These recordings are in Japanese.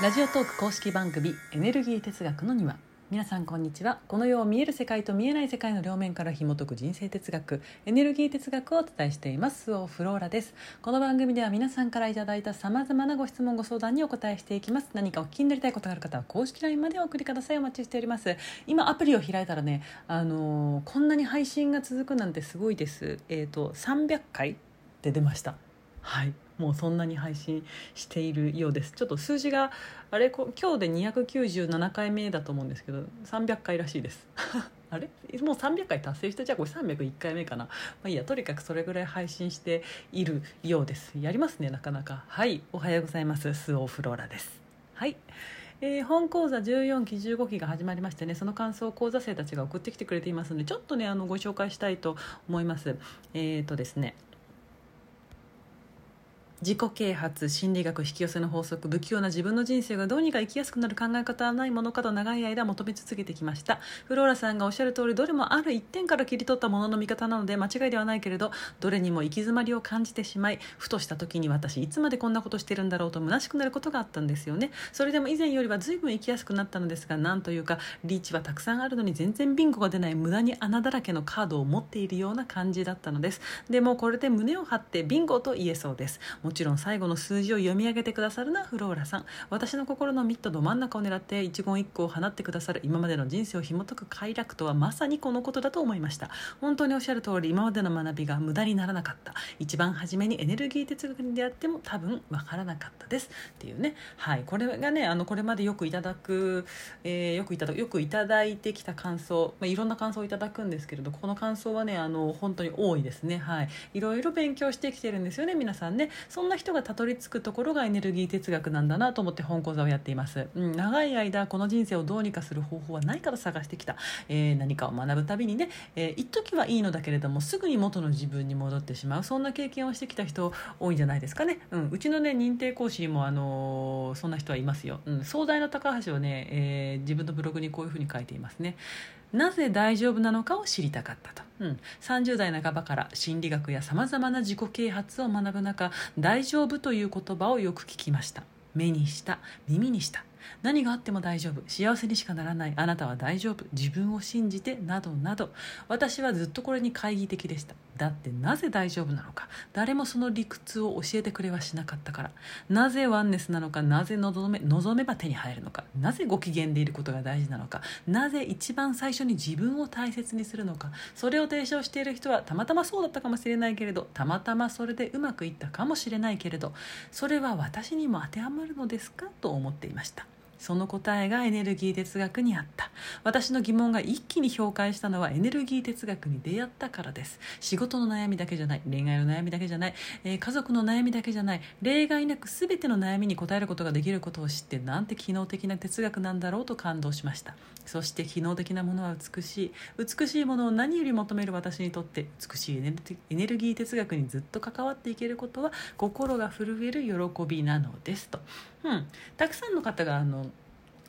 ラジオトーク公式番組エネルギー哲学の庭。皆さんこんにちは。この世を見える世界と見えない世界の両面から紐解く人生哲学エネルギー哲学をお伝えしています。オフローラです。この番組では皆さんからいただいた様々なご質問ご相談にお答えしていきます。何かお聞きになりたいことがある方は公式 LINE までお送りください。お待ちしております。今アプリを開いたらねあのーこんなに配信が続くなんてすごいです。えっ、と300回って出ました。はい。もうそんなに配信しているようです。ちょっと数字があれこ今日で297回目だと思うんですけど300回らしいです。あれ？もう300回達成してじゃあこれ301回目かな。まあいいやとにかくそれぐらい配信しているようです。やりますねなかなか。はい。おはようございます。スオフローラです。はい。えー本講座14期15期が始まりましてねその感想を講座生たちが送ってきてくれていますのでちょっとねあのご紹介したいと思います。えっ、とですね。自己啓発心理学引き寄せの法則不器用な自分の人生がどうにか生きやすくなる考え方はないものかと長い間求め続けてきました。フローラさんがおっしゃる通りどれもある一点から切り取ったものの見方なので間違いではないけれどどれにも行き詰まりを感じてしまいふとした時に私いつまでこんなことしてるんだろうと虚しくなることがあったんですよね。それでも以前よりは随分生きやすくなったのですがなんというかリーチはたくさんあるのに全然ビンゴが出ない無駄に穴だらけのカードを持っているような感じだったのです。でもこれで胸を張ってビンゴと言えそうです。もちろん最後の数字を読み上げてくださるのはフローラさん。私の心のミットど真ん中を狙って一言一句を放ってくださる今までの人生を紐解く快楽とはまさにこのことだと思いました。本当におっしゃる通り今までの学びが無駄にならなかった。一番初めにエネルギー哲学に出会っても多分わからなかったです。っていうね。はい。これがねあのこれまでよくいただく、えーよくいただよくいただいてきた感想、まあ、いろんな感想をいただくんですけれどこの感想はねあの本当に多いですね。はい。いろいろ勉強してきてるんですよね皆さんね。そんな人がたどり着くところがエネルギー哲学なんだなと思って本講座をやっています、うん、長い間この人生をどうにかする方法はないから探してきた、えー何かを学ぶたびにね、えー一時はいいのだけれどもすぐに元の自分に戻ってしまう。そんな経験をしてきた人多いんじゃないですかね、うん、うちのね認定講師にも、あのーそんな人はいますよ、うん、壮大な高橋はね、えー自分のブログにこういうふうに書いていますね。なぜ大丈夫なのかを知りたかったと、うん、30代半ばから心理学やさまざまな自己啓発を学ぶ中「大丈夫」という言葉をよく聞きました。目にした。耳にした。何があっても大丈夫。幸せにしかならない。あなたは大丈夫。自分を信じて。などなど。私はずっとこれに懐疑的でした。だってなぜ大丈夫なのか。誰もその理屈を教えてくれはしなかったから。なぜワンネスなのか。なぜ望め望めば手に入るのか。なぜご機嫌でいることが大事なのか。なぜ一番最初に自分を大切にするのか。それを提唱している人はたまたまそうだったかもしれないけれどたまたまそれでうまくいったかもしれないけれどそれは私にも当てはまるのですか？と思っていました。その答えがエネルギー哲学にあった。私の疑問が一気に氷解したのはエネルギー哲学に出会ったからです。仕事の悩みだけじゃない恋愛の悩みだけじゃない、えー家族の悩みだけじゃない例外なく全ての悩みに答えることができることを知ってなんて機能的な哲学なんだろうと感動しました。そして機能的なものは美しい。美しいものを何より求める私にとって美しいエネルギー哲学にずっと関わっていけることは心が震える喜びなのですと、うん、たくさんの方があの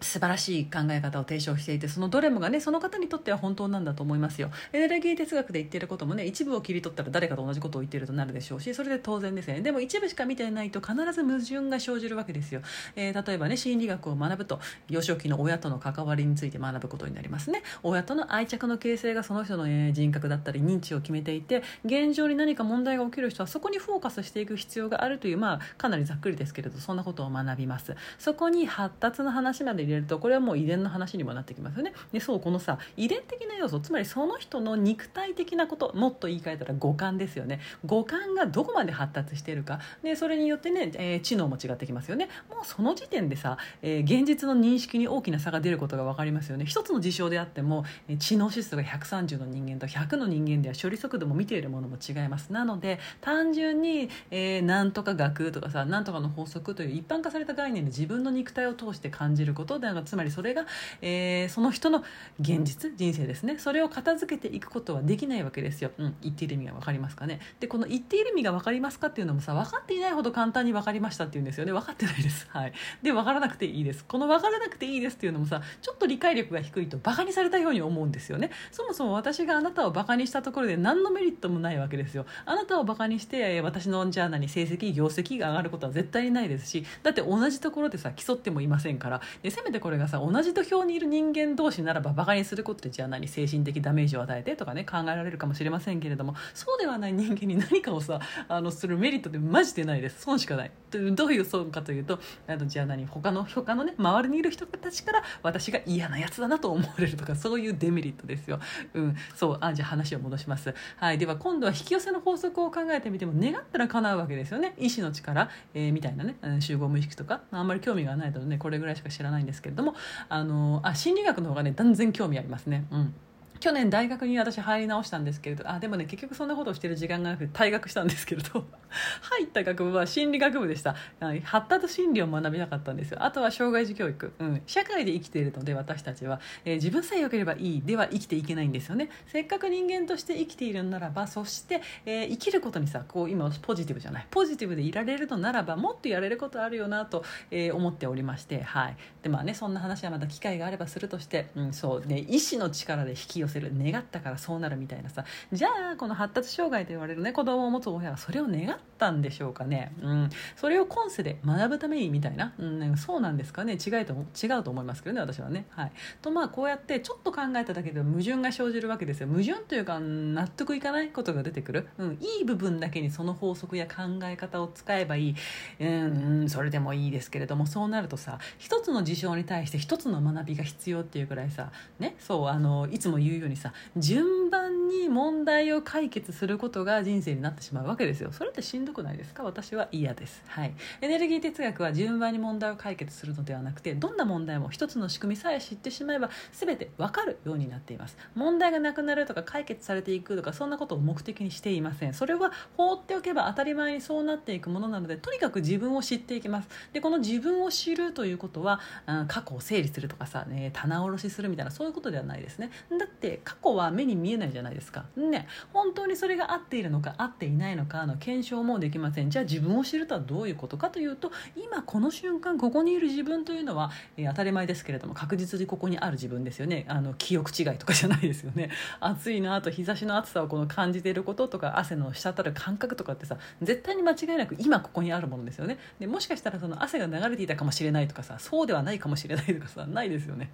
素晴らしい考え方を提唱していてそのどれもがねその方にとっては本当なんだと思いますよ。エネルギー哲学で言っていることもね一部を切り取ったら誰かと同じことを言っているとなるでしょうしそれで当然ですよね。でも一部しか見てないと必ず矛盾が生じるわけですよ、えー例えばね心理学を学ぶと幼少期の親との関わりについて学ぶことになりますね。親との愛着の形成がその人の、え人格だったり認知を決めていて現状に何か問題が起きる人はそこにフォーカスしていく必要があるというまあかなりざっくりですけれどそんなことを学びます。そこに発達の話まで入れるとこれはもう遺伝の話にもなってきますよね。でそうこのさ遺伝的な要素つまりその人の肉体的なこともっと言い換えたら五感ですよね。五感がどこまで発達しているか。でそれによってね、えー知能も違ってきますよね。もうその時点でさ、えー現実の認識に大きな差が出ることが分かりますよね。一つの事象であっても、えー知能指数が130の人間と100の人間では処理速度も見ているものも違います。なので単純に、えーなんとか学とかさなんとかの法則という一般化された概念で自分の肉体を通して感じることだからつまりそれが、えー、その人の現実人生ですね。それを片付けていくことはできないわけですよ、うん、言っている意味が分かりますかね。でこの言っている意味が分かりますかっていうのもさ分かっていないほど簡単に分かりましたっていうんですよね。分かってないです。はい。で分からなくていいです。この分からなくていいですっていうのもさちょっと理解力が低いとバカにされたように思うんですよね。そもそも私があなたをバカにしたところで何のメリットもないわけですよ。あなたをバカにして私のじゃあ何成績業績が上がることは絶対にないですしだって同じところでさ競ってもいませんから。でせめてこれがさ同じ土俵にいる人間同士ならばバカにすることでじゃあ何？精神的ダメージを与えてとかね考えられるかもしれませんけれども。そうではない人間に何かをさあのするメリットってマジでないです。損しかない。どういう損かというとあのじゃあ何？他の他のね周りにいる人たちから私が嫌なやつだなと思われるとかそういうデメリットですよ。うん、そう。あじゃあ話を戻します。はい、では今度は引き寄せの法則を考えてみても願ったら叶うわけですよね。意志の力、えー、みたいなね。集合無意識とか。あんまり興味がないのでねこれぐらいしか知らないんですですけれどもあのあ心理学の方がね断然興味ありますね。うん去年大学に私入り直したんですけれどあでもね結局そんなことをしてる時間がなくて退学したんですけれど 入った学部は心理学部でした。発達心理を学びたかったんですよ。あとは障害児教育、うん、社会で生きているので私たちは、えー、自分さえ良ければいい。では生きていけないんですよね。せっかく人間として生きているならばそして、えー、生きることにさこう今ポジティブじゃない。ポジティブでいられるのならばもっとやれることあるよなと、えー、思っておりまして。はい。でまあねそんな話はまた機会があればするとして、うん、そうね意志の力で引き寄せる願ったからからそうなるみたいなさ。じゃあこの発達障害と言われるね子供を持つ親はそれを願ったんでしょうかね、うん、それを今世で学ぶためにみたいな、うん、そうなんですかね。違いと違うと思いますけどね私はね。はい、とまあこうやってちょっと考えただけで矛盾が生じるわけですよ。矛盾というか納得いかないことが出てくる、うん、いい部分だけにその法則や考え方を使えばいい、うん、それでもいいですけれどもそうなるとさ一つの事象に対して一つの学びが必要っていうくらいさね。そうあのいつも言うようにさ順番に問題を解決することが人生になってしまうわけですよ。それってしんどくないですか？私は嫌です。はい。エネルギー哲学は順番に問題を解決するのではなくてどんな問題も一つの仕組みさえ知ってしまえば全て分かるようになっています。問題がなくなるとか解決されていくとかそんなことを目的にしていません。それは放っておけば当たり前にそうなっていくものなのでとにかく自分を知っていきます。でこの自分を知るということは、うん、過去を整理するとかさ、ね、棚卸しするみたいなそういうことではないですね。だって過去は目に見えないじゃないですか。ね。本当にそれが合っているのか合っていないのかの検証もできません。じゃあ自分を知るとはどういうことかというと今この瞬間ここにいる自分というのは、えー、当たり前ですけれども確実にここにある自分ですよね。あの記憶違いとかじゃないですよね。暑いなと日差しの暑さをこの感じていることとか汗の滴る感覚とかってさ絶対に間違いなく今ここにあるものですよね。でもしかしたらその汗が流れていたかもしれないとかさそうではないかもしれないとかさないですよね。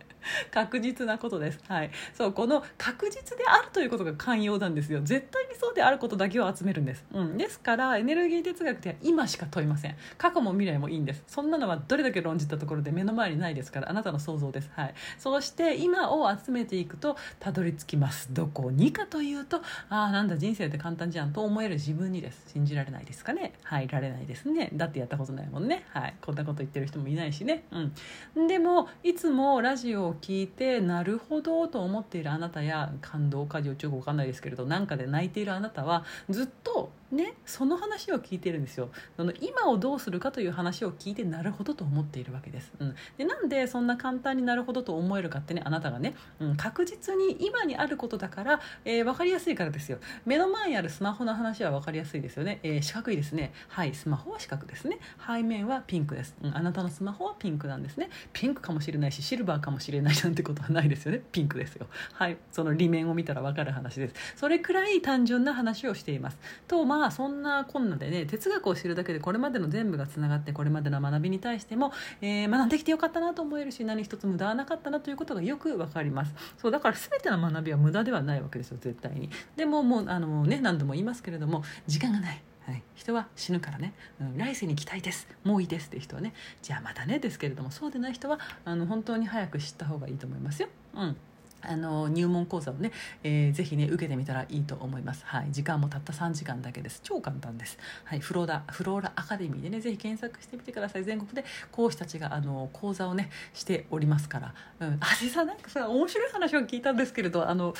確実なことです。はい。そうこの確実であるということが寛容なんですよ。絶対にそうであることだけを集めるんです、うん、ですからエネルギー哲学では今しか問いません。過去も未来もいいんです。そんなのはどれだけ論じたところで目の前にないですからあなたの想像です。はい。そうして今を集めていくとたどり着きます。どこにかというとああなんだ人生って簡単じゃんと思える自分にです。信じられないですかね。はい。られないですね。だってやったことないもんね。はい。こんなこと言ってる人もいないしね。うん。でもいつもラジオを聞いてなるほどと思っているあなたや感動か情緒か分かんないですけれどなんかで泣いているあなたはずっとね、その話を聞いてるんですよ。その今をどうするかという話を聞いてなるほどと思っているわけです、うん、でなんでそんな簡単になるほどと思えるかってねあなたがね、うん、確実に今にあることだから、えー、分かりやすいからですよ。目の前にあるスマホの話は分かりやすいですよね、えー、四角いですね。はいスマホは四角ですね。背面はピンクです、うん、あなたのスマホはピンクなんですね。ピンクかもしれないしシルバーかもしれないなんてことはないですよね。ピンクですよ。はいその裏面を見たら分かる話です。それくらい単純な話をしています。とまあそんなこんなでね哲学を知るだけでこれまでの全部がつながってこれまでの学びに対しても、えー、学んできてよかったなと思えるし何一つ無駄はなかったなということがよく分かります。そうだから全ての学びは無駄ではないわけですよ絶対に。でももうあのね何度も言いますけれども時間がない。はい、人は死ぬからね、うん、来世に期待です。もういいですっていう人はね。じゃあまたねですけれどもそうでない人はあの本当に早く知った方がいいと思いますよ。うん。あの入門講座をね、えー、ぜひね受けてみたらいいと思います、はい、時間もたった3時間だけです。超簡単です、はい、フローラフローラアカデミーでねぜひ検索してみてください。全国で講師たちがあの講座をねしておりますから、うん、あ実さなんかさ面白い話を聞いたんですけれどあの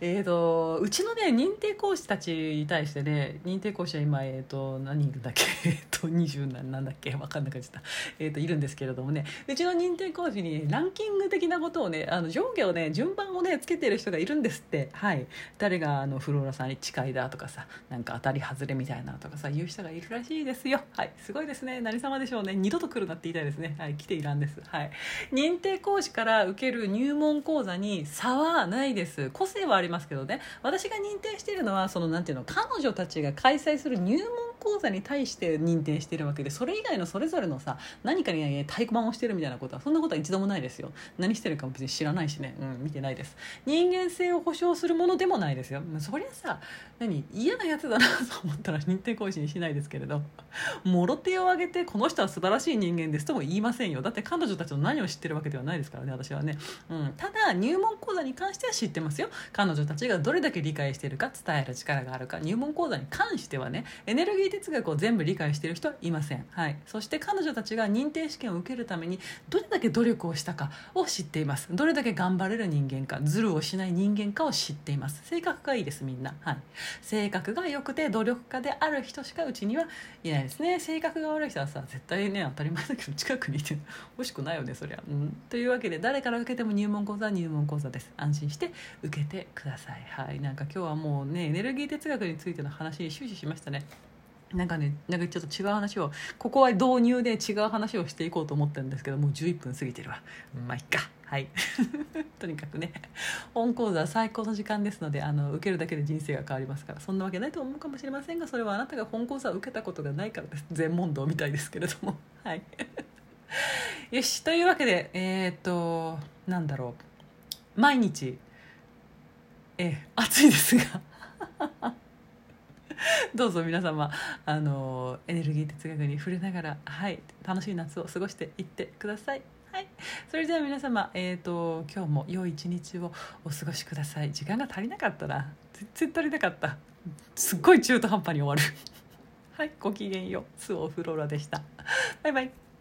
えーと、うちのね認定講師たちに対してね認定講師は今、えーと、何人だっけ？えっと20何なんだっけ？分かんなくなっちゃった、えーと、いるんですけれどもね。うちの認定講師にランキング的なことをねあの上下をね順番板をねつけてる人がいるんですって。はい。誰があのフローラさんに近いだとかさなんか当たり外れみたいなとかさ言う人がいるらしいですよ。はい。すごいですね。何様でしょうね。二度と来るなって言いたいですね。はい。来ていらんです。はい。認定講師から受ける入門講座に差はないです。個性はありますけどね。私が認定しているのはそのなんていうの彼女たちが開催する入門講座に対して認定してるわけでそれ以外のそれぞれのさ何かに太鼓判をしてるみたいなことはそんなことは一度もないですよ。何してるかも別に知らないしね、うん、見てないです。人間性を保証するものでもないですよ。そりゃさ何嫌なやつだなと思ったら認定講師にしないですけれど。もろ手を挙げてこの人は素晴らしい人間ですとも言いませんよ。だって彼女たちの何を知ってるわけではないですからね私はね、うん、ただ入門講座に関しては知ってますよ。彼女たちがどれだけ理解してるか伝える力があるか。入門講座に関してはねエネルギー哲学を全部理解している人はいません、はい、そして彼女たちが認定試験を受けるためにどれだけ努力をしたかを知っています。どれだけ頑張れる人間かズルをしない人間かを知っています。性格がいいですみんな、はい、性格が良くて努力家である人しかうちにはいないですね。性格が悪い人はさ絶対ね当たり前だけど近くにいて欲しくないよねそりゃ、うん、というわけで誰から受けても入門講座は入門講座です。安心して受けてください。はい。なんか今日はもうねエネルギー哲学についての話に終始しましたね。なんかねなんかちょっと違う話をここは導入で違う話をしていこうと思ってるんですけどもう11分過ぎてるわ。まあいっか。はい。とにかくね。本講座は最高の時間ですのであの受けるだけで人生が変わりますから。そんなわけないと思うかもしれませんがそれはあなたが本講座を受けたことがないからです。全問答みたいですけれども。はい。よし。というわけでえー、っとなんだろう。毎日え暑いですがどうぞ皆様あのエネルギー哲学に触れながら、はい、楽しい夏を過ごしていってください。はい、それでは皆様、えーと、今日も良い一日をお過ごしください。時間が足りなかったな。全然足りなかった。すっごい中途半端に終わる。はいごきげんよう。スオフローラでした。バイバイ。